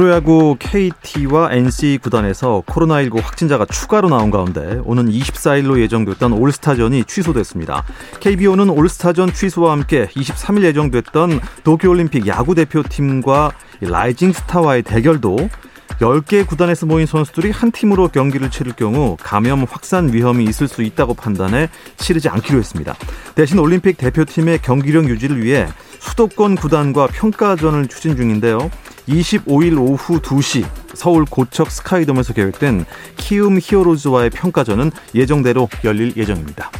프로야구 KT와 NC 구단에서 코로나19 확진자가 추가로 나온 가운데 오는 24일로 예정됐던 올스타전이 취소됐습니다. KBO는 올스타전 취소와 함께 23일 예정됐던 도쿄올림픽 야구 대표팀과 라이징 스타와의 대결도 10개 구단에서 모인 선수들이 한 팀으로 경기를 치를 경우 감염 확산 위험이 있을 수 있다고 판단해 치르지 않기로 했습니다. 대신 올림픽 대표팀의 경기력 유지를 위해 수도권 구단과 평가전을 추진 중인데요. 25일 오후 2시 서울 고척 스카이돔에서 계획된 키움 히어로즈와의 평가전은 예정대로 열릴 예정입니다.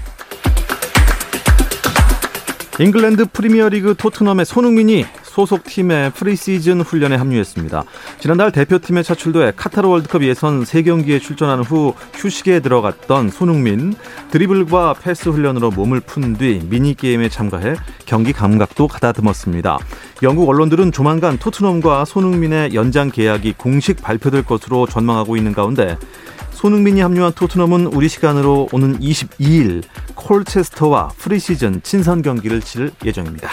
잉글랜드 프리미어리그 토트넘의 손흥민이 소속 팀의 프리시즌 훈련에 합류했습니다. 지난달 대표팀에 차출돼 카타르 월드컵 예선 3경기에 출전한 후 휴식에 들어갔던 손흥민 드리블과 패스 훈련으로 몸을 푼 뒤 미니게임에 참가해 경기 감각도 가다듬었습니다. 영국 언론들은 조만간 토트넘과 손흥민의 연장 계약이 공식 발표될 것으로 전망하고 있는 가운데 손흥민이 합류한 토트넘은 우리 시간으로 오는 22일 콜체스터와 프리시즌 친선 경기를 치를 예정입니다.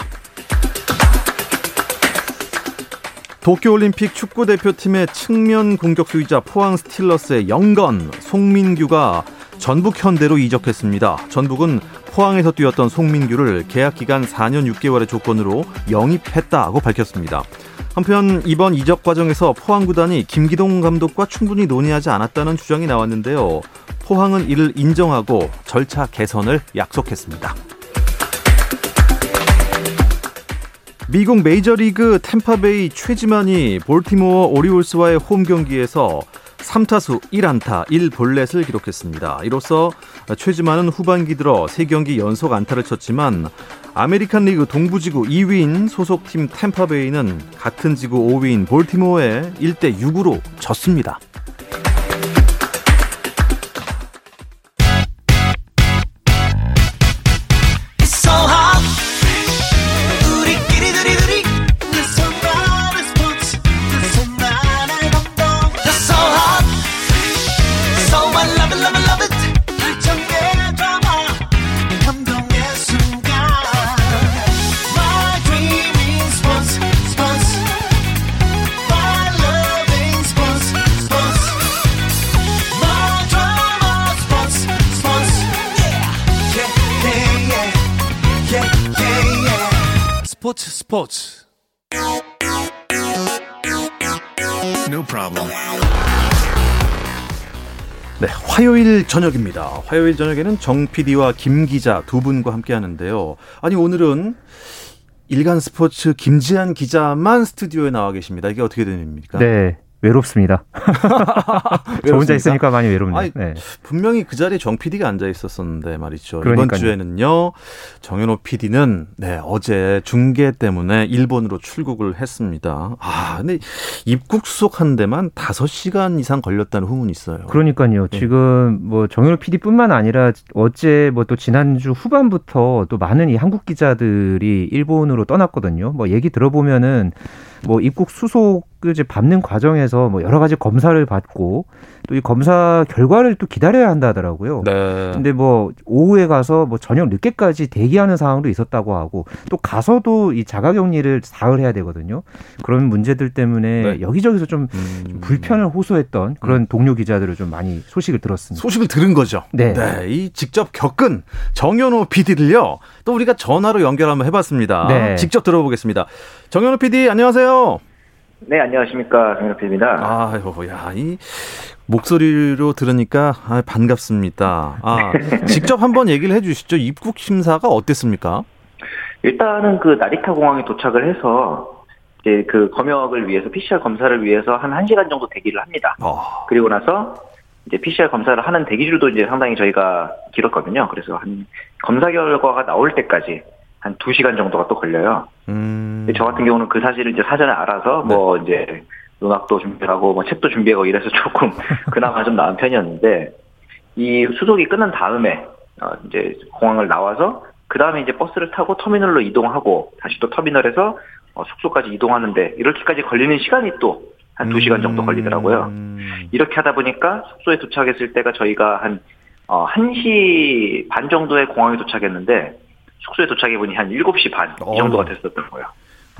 도쿄올림픽 축구대표팀의 측면 공격수이자 포항 스틸러스의 영건 송민규가 전북 현대로 이적했습니다. 전북은 포항에서 뛰었던 송민규를 계약 기간 4년 6개월의 조건으로 영입했다고 밝혔습니다. 한편 이번 이적 과정에서 포항 구단이 김기동 감독과 충분히 논의하지 않았다는 주장이 나왔는데요. 포항은 이를 인정하고 절차 개선을 약속했습니다. 미국 메이저리그 템파베이 최지만이 볼티모어 오리올스와의 홈 경기에서 3타수 1안타 1볼넷을 기록했습니다. 이로써 최지만은 후반기 들어 3경기 연속 안타를 쳤지만 아메리칸 리그 동부지구 2위인 소속팀 탬파베이는 같은 지구 5위인 볼티모어에 1대 6으로 졌습니다. 스포츠 No problem. 네, 화요일 저녁입니다. 화요일 저녁에는 정 PD와 김 기자 두 분과 함께 하는데요. 아니 오늘은 일간 스포츠 김지한 기자만 스튜디오에 나와 계십니다. 이게 어떻게 일입니까? 네. 외롭습니다. 저 혼자 있으니까 많이 외롭네요. 아니, 네. 분명히 그 자리에 정 PD가 앉아 있었었는데 말이죠. 그러니까요. 이번 주에는요. 정현호 PD는 네, 어제 중계 때문에 일본으로 출국을 했습니다. 아, 근데 입국 수속한 데만 5시간 이상 걸렸다는 후문이 있어요. 그러니까요. 네. 지금 뭐 정현호 PD뿐만 아니라 어제 뭐 또 지난주 후반부터 또 많은 이 한국 기자들이 일본으로 떠났거든요. 뭐 얘기 들어보면은 뭐 입국 수속 이제 밟는 과정에서 뭐 여러 가지 검사를 받고 또 이 검사 결과를 또 기다려야 한다 하더라고요. 네. 근데 뭐 오후에 가서 뭐 저녁 늦게까지 대기하는 상황도 있었다고 하고 또 가서도 이 자가격리를 사흘 해야 되거든요. 그런 문제들 때문에 네. 여기저기서 좀, 음. 좀, 불편을 호소했던 그런 음. 동료 기자들을 좀 많이 소식을 들었습니다. 소식을 들은 거죠. 네. 네. 이 직접 겪은 정현호 PD들요. 또 우리가 전화로 연결 한번 해봤습니다. 네. 직접 들어보겠습니다. 정현호 PD 안녕하세요. 네, 안녕하십니까. 정현호PD입니다. 아유, 야, 이 목소리로 들으니까 아, 반갑습니다. 아, 직접 한번 얘기를 해 주시죠. 입국 심사가 어땠습니까? 일단은 그 나리타 공항에 도착을 해서 이제 그 검역을 위해서 PCR 검사를 위해서 한 1시간 정도 대기를 합니다. 어. 그리고 나서 이제 PCR 검사를 하는 대기줄도 이제 상당히 저희가 길었거든요. 그래서 한 검사 결과가 나올 때까지 한 2시간 정도가 또 걸려요. 음. 저 같은 경우는 그 사실을 이제 사전에 알아서 뭐 네. 이제 음악도 준비하고 뭐 책도 준비하고 이래서 조금 그나마 좀 나은 편이었는데 이 수속이 끝난 다음에 어 이제 공항을 나와서 그 다음에 이제 버스를 타고 터미널로 이동하고 다시 또 터미널에서 어 숙소까지 이동하는데 이렇게까지 걸리는 시간이 또 한 2시간 정도 걸리더라고요. 음. 이렇게 하다 보니까 숙소에 도착했을 때가 저희가 한 어, 1시 반 정도에 공항에 도착했는데 숙소에 도착해보니 한 7시 반 이 정도가 됐었던 거예요.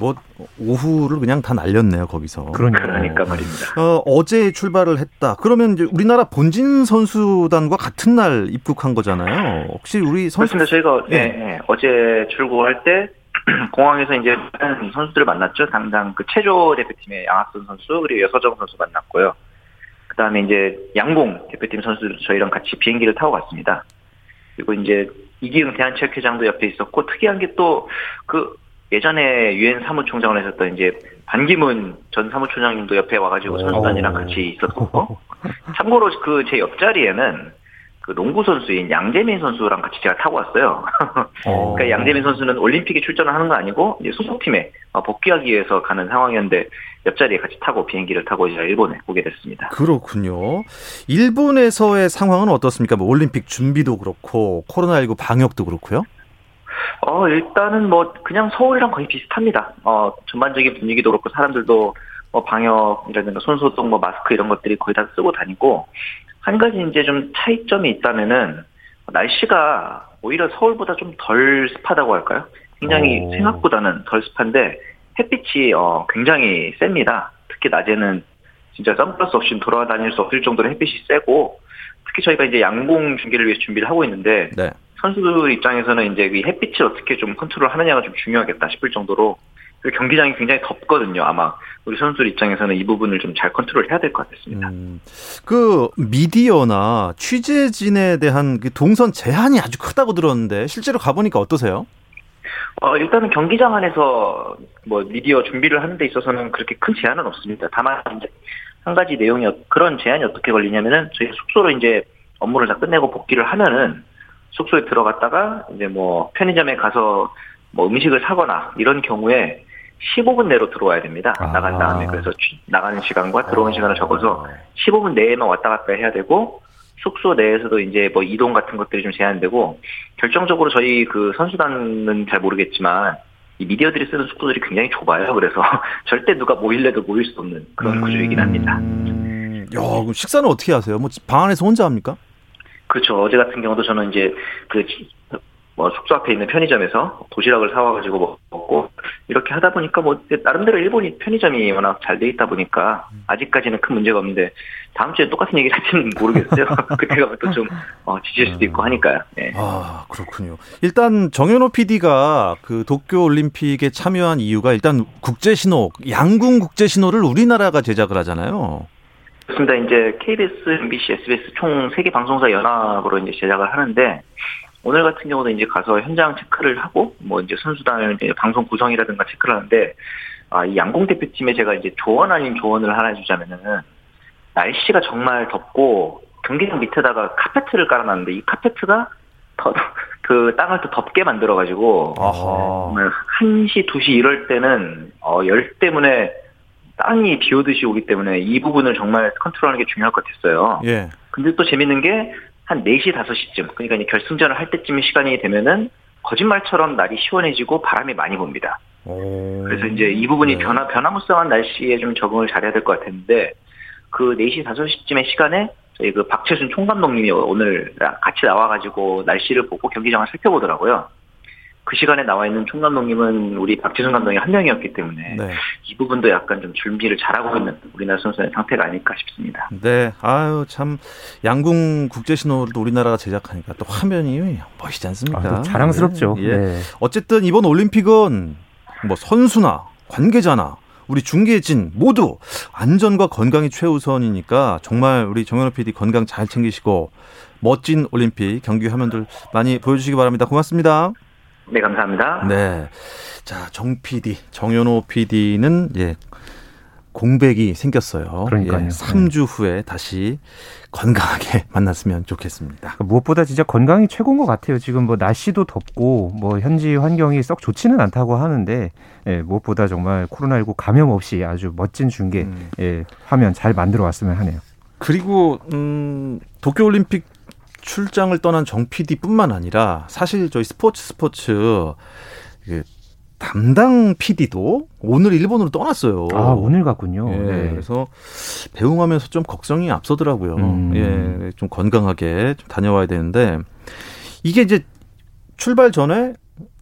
뭐 오후를 그냥 다 날렸네요 거기서. 그러니까, 그러니까 말입니다. 어, 어제 출발을 했다. 그러면 이제 우리나라 본진 선수단과 같은 날 입국한 거잖아요. 혹시 우리 선수? 그렇습니다. 저희가 네. 네, 네. 어제 출국할 때 공항에서 이제 선수들을 만났죠. 당장 그 체조 대표팀의 양학선 선수 그리고 여서정 선수 만났고요. 그다음에 이제 양봉 대표팀 선수들 저희랑 같이 비행기를 타고 갔습니다. 그리고 이제 이기흥 대한체육회장도 옆에 있었고 특이한 게 또 그 예전에 유엔 사무총장을 했었던 이제 반기문 전 사무총장님도 옆에 와가지고 선수단이랑 같이 있었고 참고로 그 제 옆자리에는 그 농구 선수인 양재민 선수랑 같이 제가 타고 왔어요. 어. 그러니까 양재민 선수는 올림픽에 출전을 하는 거 아니고 이제 소속팀에 복귀하기 위해서 가는 상황이었는데 옆자리에 같이 타고 비행기를 타고 이제 일본에 오게 됐습니다. 그렇군요. 일본에서의 상황은 어떻습니까? 뭐 올림픽 준비도 그렇고 코로나19 방역도 그렇고요. 어 일단은 뭐 그냥 서울이랑 거의 비슷합니다. 어 전반적인 분위기도 그렇고 사람들도 뭐 방역이라든가 손소독, 뭐 마스크 이런 것들이 거의 다 쓰고 다니고 한 가지 이제 좀 차이점이 있다면은 날씨가 오히려 서울보다 좀 덜 습하다고 할까요? 굉장히 오. 생각보다는 덜 습한데 햇빛이 어 굉장히 셉니다. 특히 낮에는 진짜 선글라스 없이 돌아다닐 수 없을 정도로 햇빛이 세고 특히 저희가 이제 양궁 중계를 위해서 준비를 하고 있는데 네. 선수들 입장에서는 이제 이 햇빛을 어떻게 좀 컨트롤 하느냐가 좀 중요하겠다 싶을 정도로 경기장이 굉장히 덥거든요. 아마 우리 선수들 입장에서는 이 부분을 좀 잘 컨트롤해야 될 것 같습니다. 음, 그 미디어나 취재진에 대한 그 동선 제한이 아주 크다고 들었는데 실제로 가보니까 어떠세요? 어, 일단은 경기장 안에서 뭐 미디어 준비를 하는 데 있어서는 그렇게 큰 제한은 없습니다. 다만 이제 한 가지 내용이 그런 제한이 어떻게 걸리냐면은 저희 숙소로 이제 업무를 다 끝내고 복귀를 하면은 숙소에 들어갔다가 이제 뭐 편의점에 가서 뭐 음식을 사거나 이런 경우에 15분 내로 들어와야 됩니다. 아. 나간 다음에 그래서 나가는 시간과 들어오는 아. 시간을 적어서 15분 내에만 왔다 갔다 해야 되고 숙소 내에서도 이제 뭐 이동 같은 것들이 좀 제한되고 결정적으로 저희 그 선수단은 잘 모르겠지만 이 미디어들이 쓰는 숙소들이 굉장히 좁아요. 그래서 절대 누가 모일래도 모일 수 없는 그런 음. 구조이긴 합니다. 야, 그럼 식사는 어떻게 하세요? 뭐 방 안에서 혼자 합니까? 그렇죠. 어제 같은 경우도 저는 이제 그 뭐 숙소 앞에 있는 편의점에서 도시락을 사와가지고 먹고 이렇게 하다 보니까 뭐 나름대로 일본이 편의점이 워낙 잘 돼 있다 보니까 아직까지는 큰 문제가 없는데 다음 주에 똑같은 얘기를 할지는 모르겠어요. 그때가 또좀 어, 지칠 수도 있고 하니까요. 네. 아 그렇군요. 일단 정현호 PD가 그 도쿄 올림픽에 참여한 이유가 일단 국제 신호 양궁 국제 신호를 우리나라가 제작을 하잖아요. 그렇습니다. 이제 KBS, MBC, SBS 총 3개 방송사 연합으로 이제 제작을 하는데 오늘 같은 경우도 이제 가서 현장 체크를 하고 뭐 이제 선수단을 이제 방송 구성이라든가 체크를 하는데 아, 이 양궁 대표팀에 제가 이제 조언 아닌 조언을 하나 해주자면은 날씨가 정말 덥고 경기장 밑에다가 카페트를 깔아놨는데 이 카페트가 더, 그 땅을 더 덥게 만들어가지고 정말 1시, 2시 이럴 때는 어, 열 때문에 땅이 비 오듯이 오기 때문에 이 부분을 정말 컨트롤하는 게 중요할 것 같았어요. 예. 근데 또 재밌는 게 한 4시, 5시쯤, 그러니까 결승전을 할 때쯤 시간이 되면은 거짓말처럼 날이 시원해지고 바람이 많이 봅니다. 오, 그래서 이제 이 부분이 네. 변화, 변화무쌍한 날씨에 좀 적응을 잘해야 될 것 같았는데, 그 4시, 5시쯤의 시간에 저희 그 박채순 총감독님이 오늘 같이 나와가지고 날씨를 보고 경기장을 살펴보더라고요. 그 시간에 나와 있는 총감독님은 우리 박지순 감독이 한 명이었기 때문에 네. 이 부분도 약간 좀 준비를 잘하고 있는 우리나라 선수의 상태가 아닐까 싶습니다. 네, 아유 참 양궁 국제 신호를 우리나라가 제작하니까 또 화면이 멋있지 않습니까? 아, 자랑스럽죠. 네. 예. 네. 어쨌든 이번 올림픽은 뭐 선수나 관계자나 우리 중계진 모두 안전과 건강이 최우선이니까 정말 우리 정현호 PD 건강 잘 챙기시고 멋진 올림픽 경기 화면들 많이 보여주시기 바랍니다. 고맙습니다. 네, 감사합니다. 네. 자, 정 PD, 정현호 PD는 예. 공백이 생겼어요. 그러니까요. 예, 3주 후에 다시 건강하게 만났으면 좋겠습니다. 그러니까 무엇보다 진짜 건강이 최고인 것 같아요. 지금 뭐 날씨도 덥고 뭐 현지 환경이 썩 좋지는 않다고 하는데 예, 무엇보다 정말 코로나19 감염 없이 아주 멋진 중계 음. 예, 화면 잘 만들어 왔으면 하네요. 그리고 음, 도쿄올림픽 출장을 떠난 정 PD뿐만 아니라 사실 저희 스포츠 스포츠 그 담당 PD도 오늘 일본으로 떠났어요. 아 오늘 갔군요. 예, 네. 그래서 배웅하면서 좀 걱정이 앞서더라고요. 음. 예, 좀 건강하게 좀 다녀와야 되는데 이게 이제 출발 전에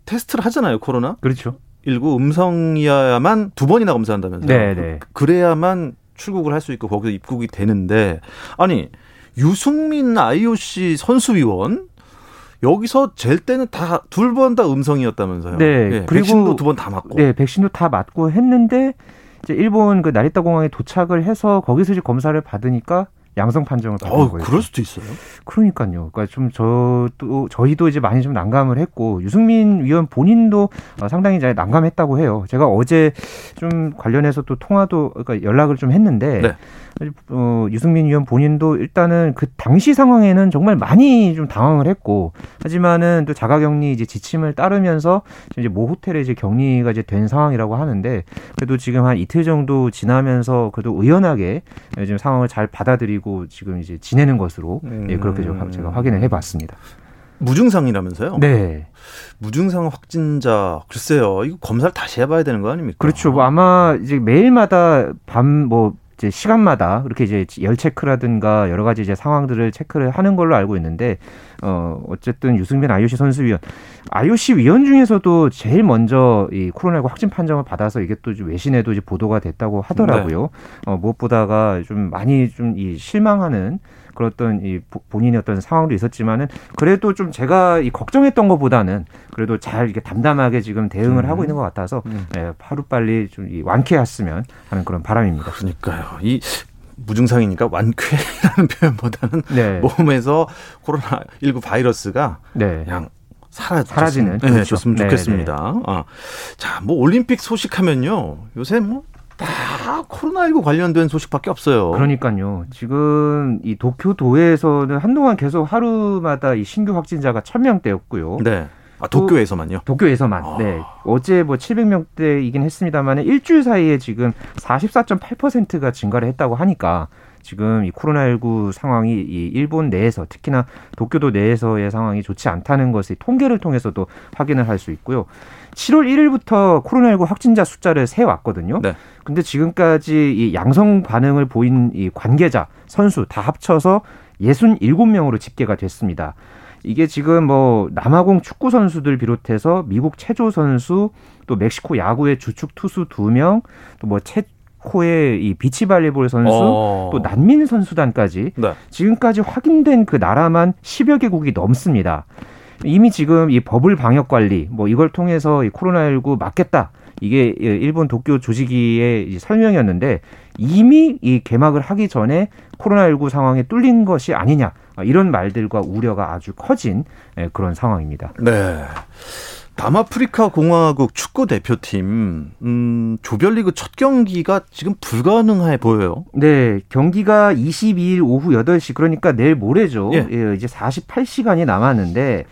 테스트를 하잖아요, 코로나. 그렇죠. 19 음성이어야만 두 번이나 검사한다면서요. 네, 네. 그래야만 출국을 할 수 있고 거기서 입국이 되는데 아니 유승민 IOC 선수위원 여기서 잴 때는 다 둘 번 다 음성이었다면서요. 네. 예, 그리고 백신도 두 번 다 맞고. 네, 백신도 다 맞고 했는데 이제 일본 그 나리타 공항에 도착을 해서 거기서 이제 검사를 받으니까 양성 판정을 받은 어, 거예요. 그럴 수도 있어요. 그러니까요. 그러니까 좀 저도 저희도 이제 많이 좀 난감을 했고 유승민 위원 본인도 어, 상당히 잘 난감했다고 해요. 제가 어제 좀 관련해서 또 통화도 그러니까 연락을 좀 했는데 네. 어, 유승민 위원 본인도 일단은 그 당시 상황에는 정말 많이 좀 당황을 했고 하지만은 또 자가격리 이제 지침을 따르면서 이제 모 호텔에 이제 격리가 이제 된 상황이라고 하는데 그래도 지금 한 이틀 정도 지나면서 그래도 의연하게 지금 상황을 잘 받아들이고 지금 이제 지내는 것으로 음. 예, 그렇게 제가 확인을 해봤습니다. 무증상이라면서요? 네. 무증상 확진자 글쎄요 이거 검사를 다시 해봐야 되는 거 아닙니까? 그렇죠. 뭐 아마 이제 매일마다 밤뭐 이제 시간마다 그렇게 이제 열 체크라든가 여러 가지 이제 상황들을 체크를 하는 걸로 알고 있는데 어 어쨌든 유승민 IOC 선수위원 IOC 위원 중에서도 제일 먼저 이 코로나19 확진 판정을 받아서 이게 또 외신에도 이제 보도가 됐다고 하더라고요. 네. 어 무엇보다가 좀 많이 좀 이 실망하는 그런 어떤 이 본인의 어떤 상황도 있었지만은 그래도 좀 제가 이 걱정했던 것보다는 그래도 잘 이렇게 담담하게 지금 대응을 음. 하고 있는 것 같아서 음. 예, 하루 빨리 좀 완쾌했으면 하는 그런 바람입니다. 그러니까요. 이 무증상이니까 완쾌라는 표현보다는 네. 몸에서 코로나 19 바이러스가 네. 그냥 사라지는 네, 그렇죠. 줬으면 네, 좋겠습니다. 네. 아, 자, 뭐 올림픽 소식하면요. 요새 뭐 다 코로나19 관련된 소식밖에 없어요. 그러니까요. 지금 이 도쿄도에서는 한동안 계속 하루마다 이 신규 확진자가 1000명대였고요. 네. 아, 도쿄에서만요? 도쿄에서만. 아. 네. 어제 뭐 700명대이긴 했습니다만 일주일 사이에 지금 44.8%가 증가를 했다고 하니까 지금 이 코로나19 상황이 이 일본 내에서 특히나 도쿄도 내에서의 상황이 좋지 않다는 것을 통계를 통해서도 확인을 할 수 있고요. 7월 1일부터 코로나19 확진자 숫자를 세 왔거든요. 네. 근데 지금까지 이 양성 반응을 보인 이 관계자, 선수 다 합쳐서 67명으로 집계가 됐습니다. 이게 지금 뭐 남아공 축구 선수들 비롯해서 미국 체조 선수 또 멕시코 야구의 주축 투수 2명 또뭐 멕시코의 이 비치 발리볼 선수 어. 또 난민 선수단까지 네. 지금까지 확인된 그 나라만 10여 개국이 넘습니다. 이미 지금 이 버블 방역 관리 뭐 이걸 통해서 이 코로나19 막겠다. 이게 일본 도쿄 조직위의 설명이었는데 이미 이 개막을 하기 전에 코로나19 상황에 뚫린 것이 아니냐 이런 말들과 우려가 아주 커진 예, 그런 상황입니다. 네. 남아프리카 공화국 축구 대표팀 음, 조별리그 첫 경기가 지금 불가능해 보여요. 네, 경기가 22일 오후 8시 그러니까 내일 모레죠. 예. 예 이제 48시간이 남았는데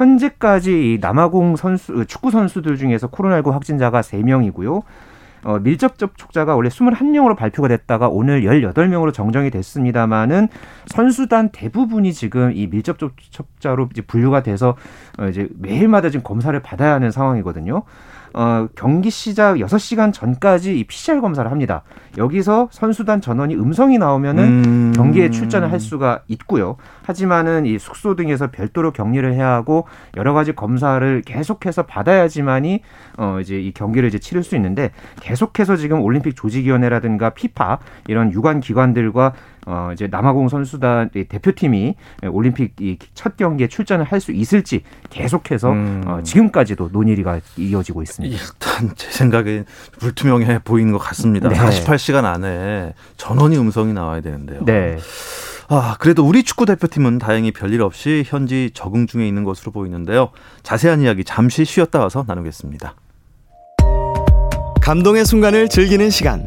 현재까지 남아공 선수 축구 선수들 중에서 코로나19 확진자가 3명이고요. 어, 밀접 접촉자가 원래 21명으로 발표가 됐다가 오늘 18명으로 정정이 됐습니다마는 선수단 대부분이 지금 이 밀접 접촉자로 이제 분류가 돼서 어, 이제 매일마다 지금 검사를 받아야 하는 상황이거든요. 어, 경기 시작 6시간 전까지 이 PCR 검사를 합니다. 여기서 선수단 전원이 음성이 나오면은 음... 경기에 출전을 할 수가 있고요. 하지만은 이 숙소 등에서 별도로 격리를 해야 하고 여러 가지 검사를 계속해서 받아야지만이 어 이제 이 경기를 이제 치를 수 있는데 계속해서 지금 올림픽 조직위원회라든가 피파 이런 유관 기관들과 어 이제 남아공 선수단 대표팀이 올림픽 이첫 경기에 출전을 할 수 있을지 계속해서 음. 어 지금까지도 논의가 이어지고 있습니다. 일단 제 생각에 불투명해 보이는 것 같습니다. 네. 48시간 안에 전원이 음성이 나와야 되는데요. 네. 아, 그래도 우리 축구 대표팀은 다행히 별일 없이 현지 적응 중에 있는 것으로 보이는데요. 자세한 이야기 잠시 쉬었다 와서 나누겠습니다. 감동의 순간을 즐기는 시간.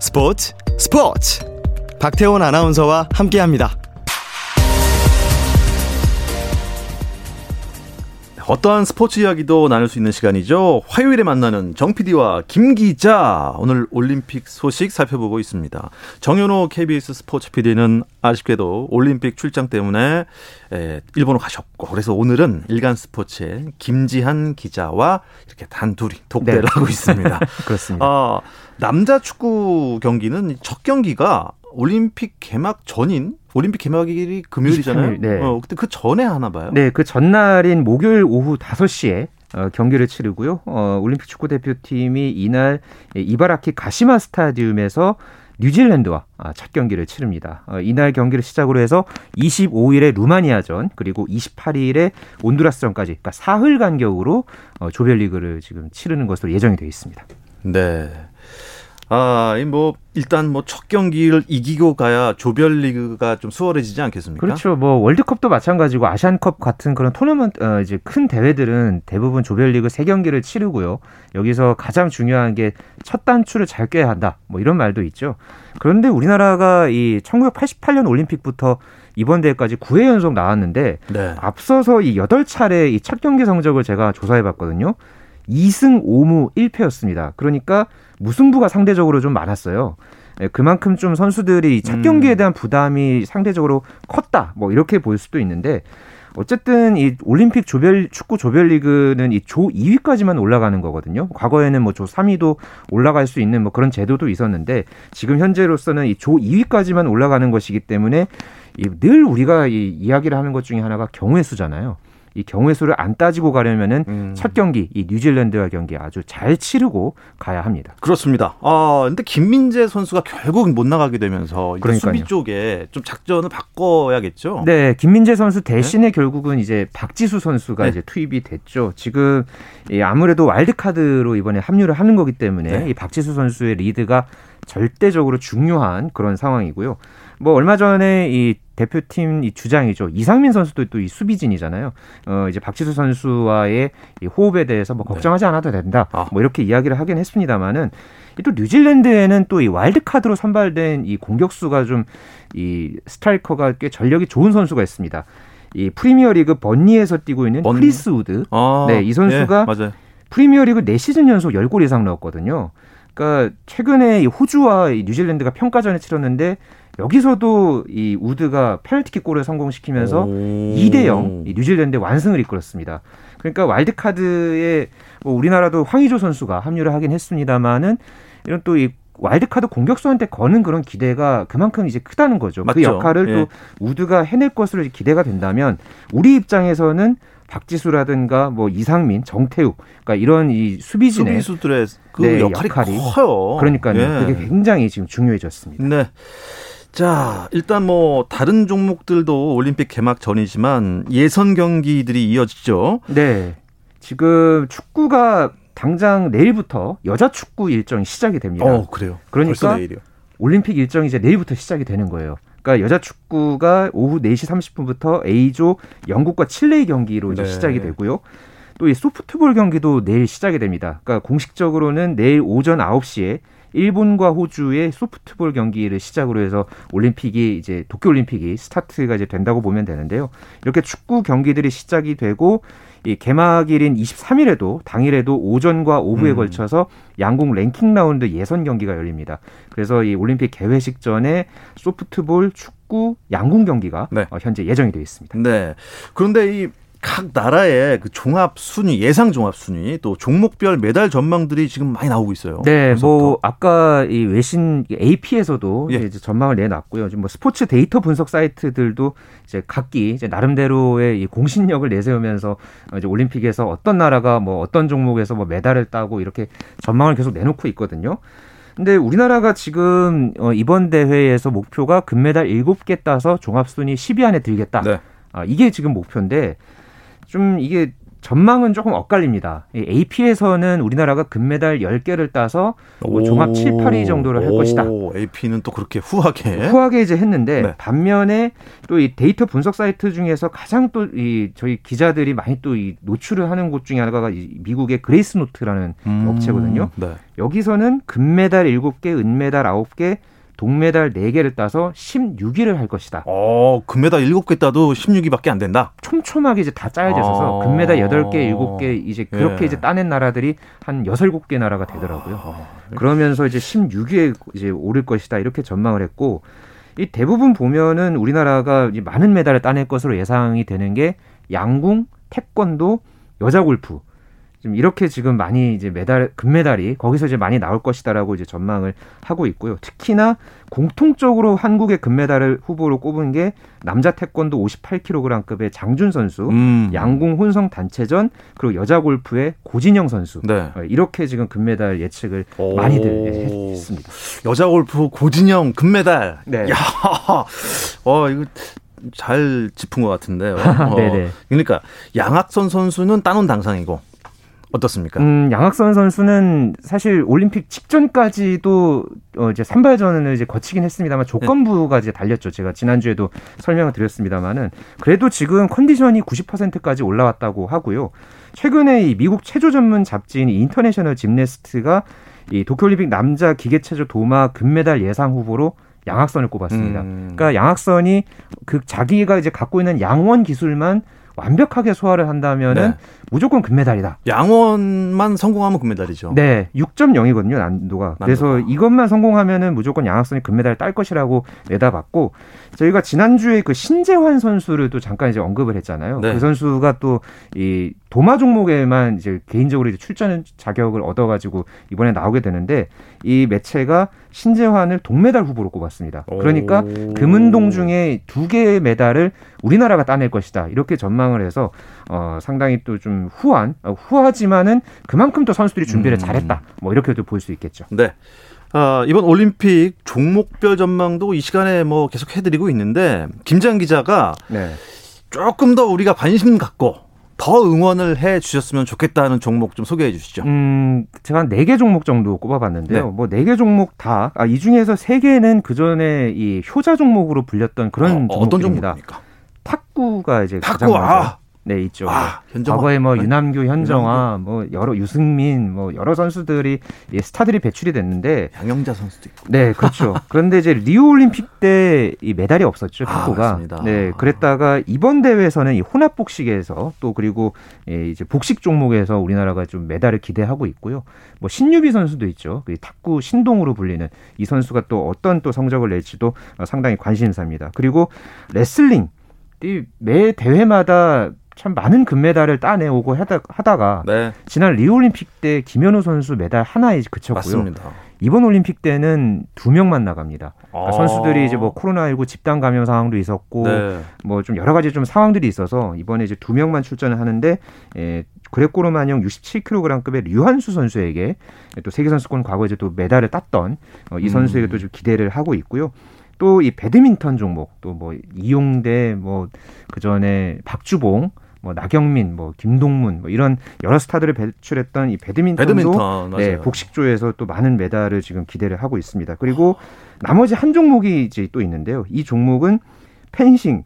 스포츠 스포츠 박태원 아나운서와 함께합니다. 어떠한 스포츠 이야기도 나눌 수 있는 시간이죠. 화요일에 만나는 정 PD와 김 기자. 오늘 올림픽 소식 살펴보고 있습니다. 정현호 KBS 스포츠 PD는 아쉽게도 올림픽 출장 때문에 일본으로 가셨고 그래서 오늘은 일간 스포츠의 김지한 기자와 이렇게 단둘이 독대를 네. 하고 있습니다. 그렇습니다. 어, 남자 축구 경기는 첫 경기가 올림픽 개막 전인 올림픽 개막일이 금요일이잖아요. 23일, 네. 어, 그때 그 전에 하나 봐요. 네, 그 전날인 목요일 오후 5시에 어, 경기를 치르고요. 어, 올림픽 축구 대표팀이 이날 이바라키 가시마 스타디움에서 뉴질랜드와 아, 첫 경기를 치릅니다. 어, 이날 경기를 시작으로 해서 25일에 루마니아전 그리고 28일에 온두라스전까지 그러니까 사흘 간격으로 어, 조별리그를 지금 치르는 것으로 예정이 되어 있습니다. 네. 아, 뭐 일단 뭐 첫 경기를 이기고 가야 조별리그가 좀 수월해지지 않겠습니까? 그렇죠. 뭐 월드컵도 마찬가지고 아시안컵 같은 그런 토너먼트 어, 이제 큰 대회들은 대부분 조별리그 세 경기를 치르고요. 여기서 가장 중요한 게 첫 단추를 잘 꿰야 한다. 뭐 이런 말도 있죠. 그런데 우리나라가 이 1988년 올림픽부터 이번 대회까지 9회 연속 나왔는데 네. 앞서서 이 8차례 이 첫 경기 성적을 제가 조사해 봤거든요. 2승 5무 1패였습니다. 그러니까 무승부가 상대적으로 좀 많았어요. 예, 그만큼 좀 선수들이 첫 경기에 음. 대한 부담이 상대적으로 컸다. 뭐 이렇게 볼 수도 있는데 어쨌든 이 올림픽 조별 축구 조별리그는 이 조 2위까지만 올라가는 거거든요. 과거에는 뭐 조 3위도 올라갈 수 있는 뭐 그런 제도도 있었는데 지금 현재로서는 이 조 2위까지만 올라가는 것이기 때문에 늘 우리가 이 이야기를 하는 것 중에 하나가 경우의 수잖아요. 이 경우의 수를 안 따지고 가려면은 음. 첫 경기 이 뉴질랜드와 경기 아주 잘 치르고 가야 합니다. 그렇습니다. 아 근데 김민재 선수가 결국 못 나가게 되면서 수비 쪽에 좀 작전을 바꿔야겠죠. 네, 김민재 선수 대신에 네? 결국은 이제 박지수 선수가 네. 이제 투입이 됐죠. 지금 아무래도 와일드 카드로 이번에 합류를 하는 거기 때문에 네. 이 박지수 선수의 리드가 절대적으로 중요한 그런 상황이고요. 뭐 얼마 전에 이 대표팀 이 주장이죠. 이상민 선수도 또 이 수비진이잖아요. 어 이제 박지수 선수와의 이 호흡에 대해서 뭐 걱정하지 네. 않아도 된다. 아. 뭐 이렇게 이야기를 하긴 했습니다만은 또 뉴질랜드에는 또 이 와일드 카드로 선발된 이 공격수가 좀 이 스트라이커가 꽤 전력이 좋은 선수가 있습니다. 이 프리미어리그 번리에서 뛰고 있는 번... 크리스 우드. 아, 네, 이 선수가 예, 프리미어리그 4시즌 연속 10골 이상 넣었거든요. 그러니까 최근에 이 호주와 이 뉴질랜드가 평가전을 치렀는데 여기서도 이 우드가 페널티킥 골을 성공시키면서 2대 0 뉴질랜드 완승을 이끌었습니다. 그러니까 와일드카드에 뭐 우리나라도 황의조 선수가 합류를 하긴 했습니다만은 이런 또 이 와일드카드 공격수한테 거는 그런 기대가 그만큼 이제 크다는 거죠. 그 맞죠? 그 역할을 예. 또 우드가 해낼 것으로 기대가 된다면 우리 입장에서는 박지수라든가 뭐 이상민, 정태욱, 그러니까 이런 이 수비진의 수비수들의 그 네, 역할이, 역할이 커요. 그러니까요. 예. 그게 굉장히 지금 중요해졌습니다. 네. 자, 일단 뭐 다른 종목들도 올림픽 개막 전이지만 예선 경기들이 이어지죠. 네. 지금 축구가 당장 내일부터 여자 축구 일정이 시작이 됩니다. 어, 그래요. 그러니까 올림픽 일정이 이제 내일부터 시작이 되는 거예요. 그러니까 여자 축구가 오후 4시 30분부터 A조 영국과 칠레이 경기로 이제 네. 시작이 되고요. 또 이 소프트볼 경기도 내일 시작이 됩니다. 그러니까 공식적으로는 내일 오전 9시에 일본과 호주의 소프트볼 경기를 시작으로 해서 올림픽이 이제 도쿄 올림픽이 스타트가 이제 된다고 보면 되는데요. 이렇게 축구 경기들이 시작이 되고 이 개막일인 23일에도 당일에도 오전과 오후에 음. 걸쳐서 양궁 랭킹 라운드 예선 경기가 열립니다. 그래서 이 올림픽 개회식 전에 소프트볼, 축구, 양궁 경기가 네. 어, 현재 예정이 되어 있습니다. 네. 그런데 이 각 나라의 그 종합 순위, 예상 종합 순위, 또 종목별 메달 전망들이 지금 많이 나오고 있어요. 네, 뭐 아까 이 외신 AP에서도 예. 이제 전망을 내놨고요. 지금 뭐 스포츠 데이터 분석 사이트들도 이제 각기 이제 나름대로의 이 공신력을 내세우면서 이제 올림픽에서 어떤 나라가 뭐 어떤 종목에서 뭐 메달을 따고 이렇게 전망을 계속 내놓고 있거든요. 근데 우리나라가 지금 어 이번 대회에서 목표가 금메달 7개 따서 종합순위 10위 안에 들겠다. 네. 아, 이게 지금 목표인데 좀 이게 전망은 조금 엇갈립니다. AP에서는 우리나라가 금메달 10개를 따서 뭐 종합 7, 8위 정도를 할 것이다. AP는 또 그렇게 후하게 후하게 이제 했는데 네. 반면에 또 이 데이터 분석 사이트 중에서 가장 또 이 저희 기자들이 많이 또 이 노출을 하는 곳 중에 하나가 이 미국의 그레이스노트라는 음, 업체거든요. 네. 여기서는 금메달 7개, 은메달 9개, 동메달 4개를 따서 16위를 할 것이다. 어, 금메달 7개 따도 16위밖에 안 된다. 촘촘하게 이제 다 짜여져 있어서 아. 금메달 8개, 7개 이제 그렇게 예. 이제 따낸 나라들이 한 6, 7개 나라가 되더라고요. 아, 그러면서 이제 16위에 이제 오를 것이다. 이렇게 전망을 했고 이 대부분 보면은 우리나라가 이 많은 메달을 따낼 것으로 예상이 되는 게 양궁, 태권도, 여자 골프. 지금 이렇게 지금 많이 이제 메달 금메달이 거기서 이제 많이 나올 것이다라고 이제 전망을 하고 있고요. 특히나 공통적으로 한국의 금메달을 후보로 꼽은 게 남자 태권도 58kg급의 장준 선수, 음. 양궁 혼성 단체전 그리고 여자 골프의 고진영 선수. 네. 어, 이렇게 지금 금메달 예측을 오. 많이들 예, 했습니다. 여자 골프 고진영 금메달. 네. 야, 어 이거 잘 짚은 것 같은데요. 어, 네네. 그러니까 양학선 선수는 따놓은 당상이고 어떻습니까? 음, 양학선 선수는 사실 올림픽 직전까지도 어, 이제 선발전을 이제 거치긴 했습니다만 조건부가 이제 달렸죠. 제가 지난주에도 설명을 드렸습니다만은 그래도 지금 컨디션이 90%까지 올라왔다고 하고요. 최근에 이 미국 체조 전문 잡지인 International Gymnast가 이 도쿄올림픽 남자 기계체조 도마 금메달 예상 후보로 양학선을 꼽았습니다. 음. 그러니까 양학선이 그 자기가 이제 갖고 있는 양원 기술만 완벽하게 소화를 한다면은 네. 무조건 금메달이다. 양원만 성공하면 금메달이죠. 네, 6.0이거든요 난도가. 그래서 이것만 성공하면은 무조건 양학선이 금메달을 딸 것이라고 내다봤고 저희가 지난주에 그 신재환 선수를 또 잠깐 이제 언급을 했잖아요. 네. 그 선수가 또 이 도마 종목에만 이제 개인적으로 이제 출전 자격을 얻어가지고 이번에 나오게 되는데 이 매체가 신재환을 동메달 후보로 꼽았습니다. 그러니까 오. 금은동 중에 두 개의 메달을 우리나라가 따낼 것이다. 이렇게 전망을 해서 어, 상당히 또 좀 후한, 어, 후하지만은 그만큼 또 선수들이 준비를 음. 잘했다. 뭐 이렇게도 볼 수 있겠죠. 네. 아, 이번 올림픽 종목별 전망도 이 시간에 뭐 계속 해드리고 있는데 김장 기자가 네. 조금 더 우리가 관심 갖고 더 응원을 해 주셨으면 좋겠다는 종목 좀 소개해 주시죠. 음, 제가 한네개 종목 정도 꼽아봤는데요. 네. 뭐네 개 종목 다, 아, 이 중에서 세 개는 그 전에 이 효자 종목으로 불렸던 그런 어, 어떤 종목입니다. 종목입니까? 탁구가 이제 가장 탁구 먼저 아, 네 있죠. 아, 현정화. 과거에 뭐 네. 유남규, 현정화, 뭐 여러 유승민, 뭐 여러 선수들이 이 스타들이 배출이 됐는데 양영자 선수도 있고. 네, 그렇죠. 그런데 이제 리우 올림픽 때 이 메달이 없었죠, 아, 탁구가. 맞습니다. 네, 그랬다가 이번 대회에서는 이 혼합 복식에서 또 그리고 예, 이제 복식 종목에서 우리나라가 좀 메달을 기대하고 있고요. 뭐 신유비 선수도 있죠. 그 탁구 신동으로 불리는 이 선수가 또 어떤 또 성적을 낼지도 어, 상당히 관심사입니다. 그리고 레슬링 이 매 대회마다 참 많은 금메달을 따내오고 하다, 하다가 네, 지난 리우올림픽 때 김현우 선수 메달 하나에 그쳤고요. 맞습니다. 이번 올림픽 때는 두 명만 나갑니다. 그러니까 아. 선수들이 이제 뭐 코로나19 집단 감염 상황도 있었고 네. 뭐좀 여러 가지 좀 상황들이 있어서 이번에 이제 두 명만 출전을 하는데 에, 그레코로마뇽 67kg급의 류한수 선수에게 또 세계 선수권 과거에 이제 또 메달을 땄던 어, 이 음. 선수에게 또좀 기대를 하고 있고요. 또 이 배드민턴 종목 또 뭐 이용대 뭐 그 전에 박주봉 뭐 나경민 뭐 김동문 뭐 이런 여러 스타들을 배출했던 이 배드민턴도 배드민턴. 네, 복식조에서 또 많은 메달을 지금 기대를 하고 있습니다. 그리고 나머지 한 종목이 이제 또 있는데요. 이 종목은 펜싱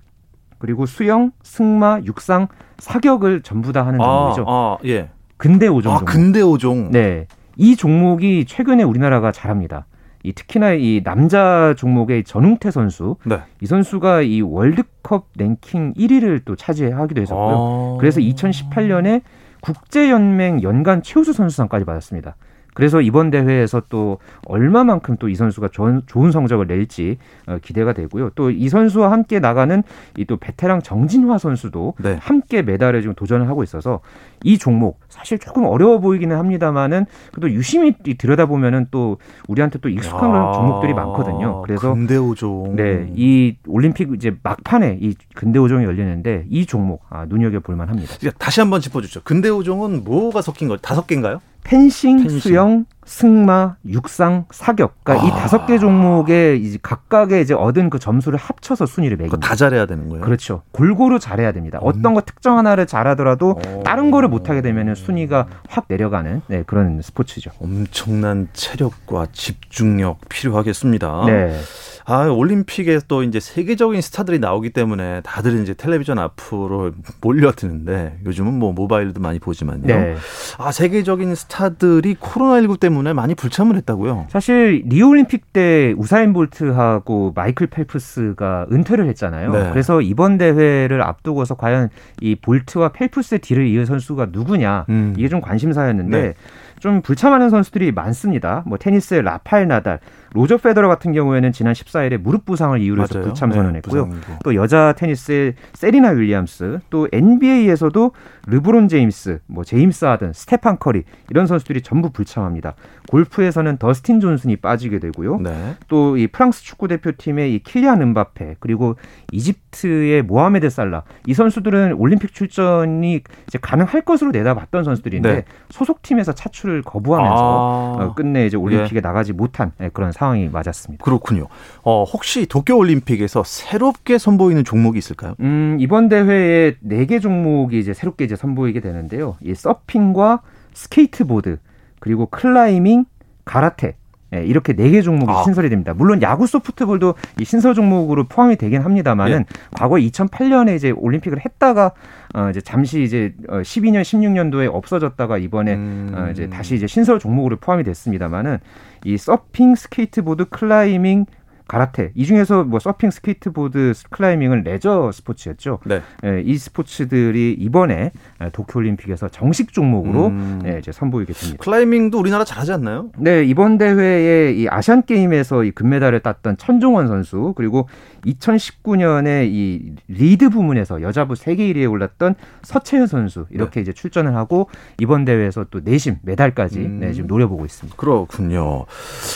그리고 수영, 승마, 육상, 사격을 전부 다 하는 종목이죠. 아, 아, 예. 근대 오종 아. 근대 오종. 네. 이 종목이 최근에 우리나라가 잘합니다. 이 특히나 이 남자 종목의 전웅태 선수, 네. 이 선수가 이 월드컵 랭킹 1위를 또 차지하기도 했었고요. 아. 그래서 2018년에 국제연맹 연간 최우수 선수상까지 받았습니다. 그래서 이번 대회에서 또 얼마만큼 또 이 선수가 좋은, 좋은 성적을 낼지 어, 기대가 되고요. 또 이 선수와 함께 나가는 이 또 베테랑 정진화 선수도 네. 함께 메달에 지금 도전을 하고 있어서 이 종목 사실 조금 어려워 보이기는 합니다만은 그래도 유심히 들여다 보면은 또 우리한테 또 익숙한 아, 종목들이 많거든요. 그래서 근대 오종. 네, 이 올림픽 이제 막판에 이 근대 오종이 열리는데 이 종목 아, 눈여겨 볼 만합니다. 다시 한번 짚어주죠. 근대 오종은 뭐가 섞인 거? 다섯 개인가요? 펜싱, 펜싱. 수영, 승마, 육상, 사격, 그러니까 아. 이 다섯 개 종목에 이제 각각의 이제 얻은 그 점수를 합쳐서 순위를 매깁니다. 다 잘해야 되는 거예요. 그렇죠. 골고루 잘해야 됩니다. 음. 어떤 거 특정 하나를 잘하더라도 오. 다른 거를 못 하게 되면 순위가 확 내려가는 네, 그런 스포츠죠. 엄청난 체력과 집중력 필요하겠습니다. 네. 아, 올림픽에 또 이제 세계적인 스타들이 나오기 때문에 다들 이제 텔레비전 앞으로 몰려드는데 요즘은 뭐 모바일도 많이 보지만요. 네. 아, 세계적인 스타들이 코로나19 때문에 많이 불참을 했다고요? 사실 리우 올림픽 때 우사인 볼트하고 마이클 펠프스가 은퇴를 했잖아요. 네. 그래서 이번 대회를 앞두고서 과연 이 볼트와 펠프스의 뒤를 이은 선수가 누구냐 음. 이게 좀 관심사였는데 네. 좀 불참하는 선수들이 많습니다. 뭐 테니스의 라파엘 나달, 로저 페더러 같은 경우에는 지난 14일에 무릎 부상을 이유로 해서 불참 네, 선언했고요. 네, 또 여자 테니스의 세리나 윌리엄스, 또 NBA에서도 르브론 제임스, 뭐 제임스 하든, 스테판 커리 이런 선수들이 전부 불참합니다. 골프에서는 더스틴 존슨이 빠지게 되고요. 네. 또 이 프랑스 축구 대표팀의 이 킬리안 음바페 그리고 이집트의 모하메드 살라 이 선수들은 올림픽 출전이 이제 가능할 것으로 내다봤던 선수들인데 네. 소속팀에서 차출을 거부하면서 아. 어, 끝내 이제 올림픽에 예. 나가지 못한 예, 그런 상황이 맞았습니다. 그렇군요. 어, 혹시 도쿄 올림픽에서 새롭게 선보이는 종목이 있을까요? 음, 이번 대회에 네 개 종목이 이제 새롭게 이제 선보이게 되는데요. 이 서핑과 스케이트보드 그리고 클라이밍, 가라테 예, 이렇게 네 개 종목이 아. 신설이 됩니다. 물론 야구 소프트볼도 이 신설 종목으로 포함이 되긴 합니다만은 예. 과거 2008년에 이제 올림픽을 했다가 어 이제 잠시 이제 12년, 어, 16년도에 없어졌다가 이번에 음. 어 이제 다시 이제 신설 종목으로 포함이 됐습니다만은 이 서핑, 스케이트보드, 클라이밍, 가라테 이 중에서 뭐 서핑, 스케이트보드, 클라이밍은 레저 스포츠였죠. 네. 예, 이 스포츠들이 이번에 도쿄올림픽에서 정식 종목으로 음. 예, 이제 선보이게 됩니다. 클라이밍도 우리나라 잘하지 않나요? 네 이번 대회에 이 아시안 게임에서 이 금메달을 땄던 천종원 선수 그리고 2019년에 이 리드 부문에서 여자부 세계 1위에 올랐던 서채현 선수 이렇게 네. 이제 출전을 하고 이번 대회에서 또 내심 메달까지 음. 네, 지금 노려보고 있습니다. 그렇군요.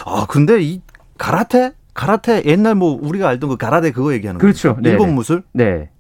아 근데 이 가라테 가라테 옛날 뭐 우리가 알던 그 가라데 그거 얘기하는 거죠. 그렇죠. 일본 무술? 네.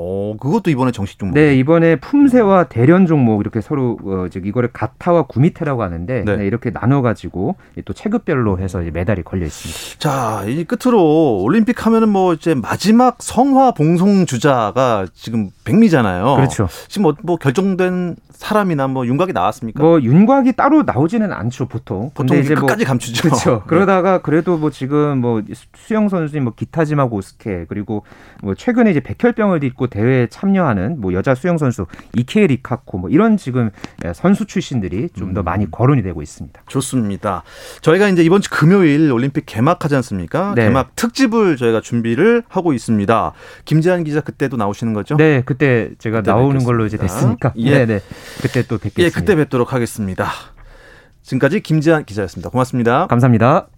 어, 그것도 이번에 정식 종목. 네, 이번에 품새와 대련 종목 이렇게 서로 어, 즉 이거를 가타와 구미테라고 하는데 네. 네, 이렇게 나눠 가지고 또 체급별로 해서 메달이 걸려 있습니다. 자, 이 끝으로 올림픽 하면은 뭐 이제 마지막 성화 봉송 주자가 지금 백미잖아요. 그렇죠. 지금 뭐, 뭐 결정된 사람이나 뭐 윤곽이 나왔습니까? 뭐 윤곽이 따로 나오지는 않죠 보통. 보통 이제 뭐 끝까지 뭐, 감추죠. 그렇죠. 네. 그러다가 그래도 뭐 지금 뭐 수영 선수인 뭐 기타지마 고스케 그리고 뭐 최근에 이제 백혈병을 딛고 대회에 참여하는 뭐 여자 수영 선수 이케 리카코 뭐 이런 지금 예, 선수 출신들이 좀더 음. 많이 거론이 되고 있습니다. 좋습니다. 저희가 이제 이번 주 금요일 올림픽 개막하지 않습니까? 네. 개막 특집을 저희가 준비를 하고 있습니다. 김재한 기자 그때도 나오시는 거죠? 네, 그때 제가 그때 나오는 뵙겠습니다. 걸로 이제 됐으니까. 예. 네, 네. 그때 또 뵙겠습니다. 예, 그때 뵙도록 하겠습니다. 지금까지 김지한 기자였습니다. 고맙습니다. 감사합니다.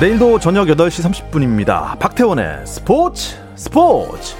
내일도 저녁 8시 30분입니다. 박태원의 스포츠 스포츠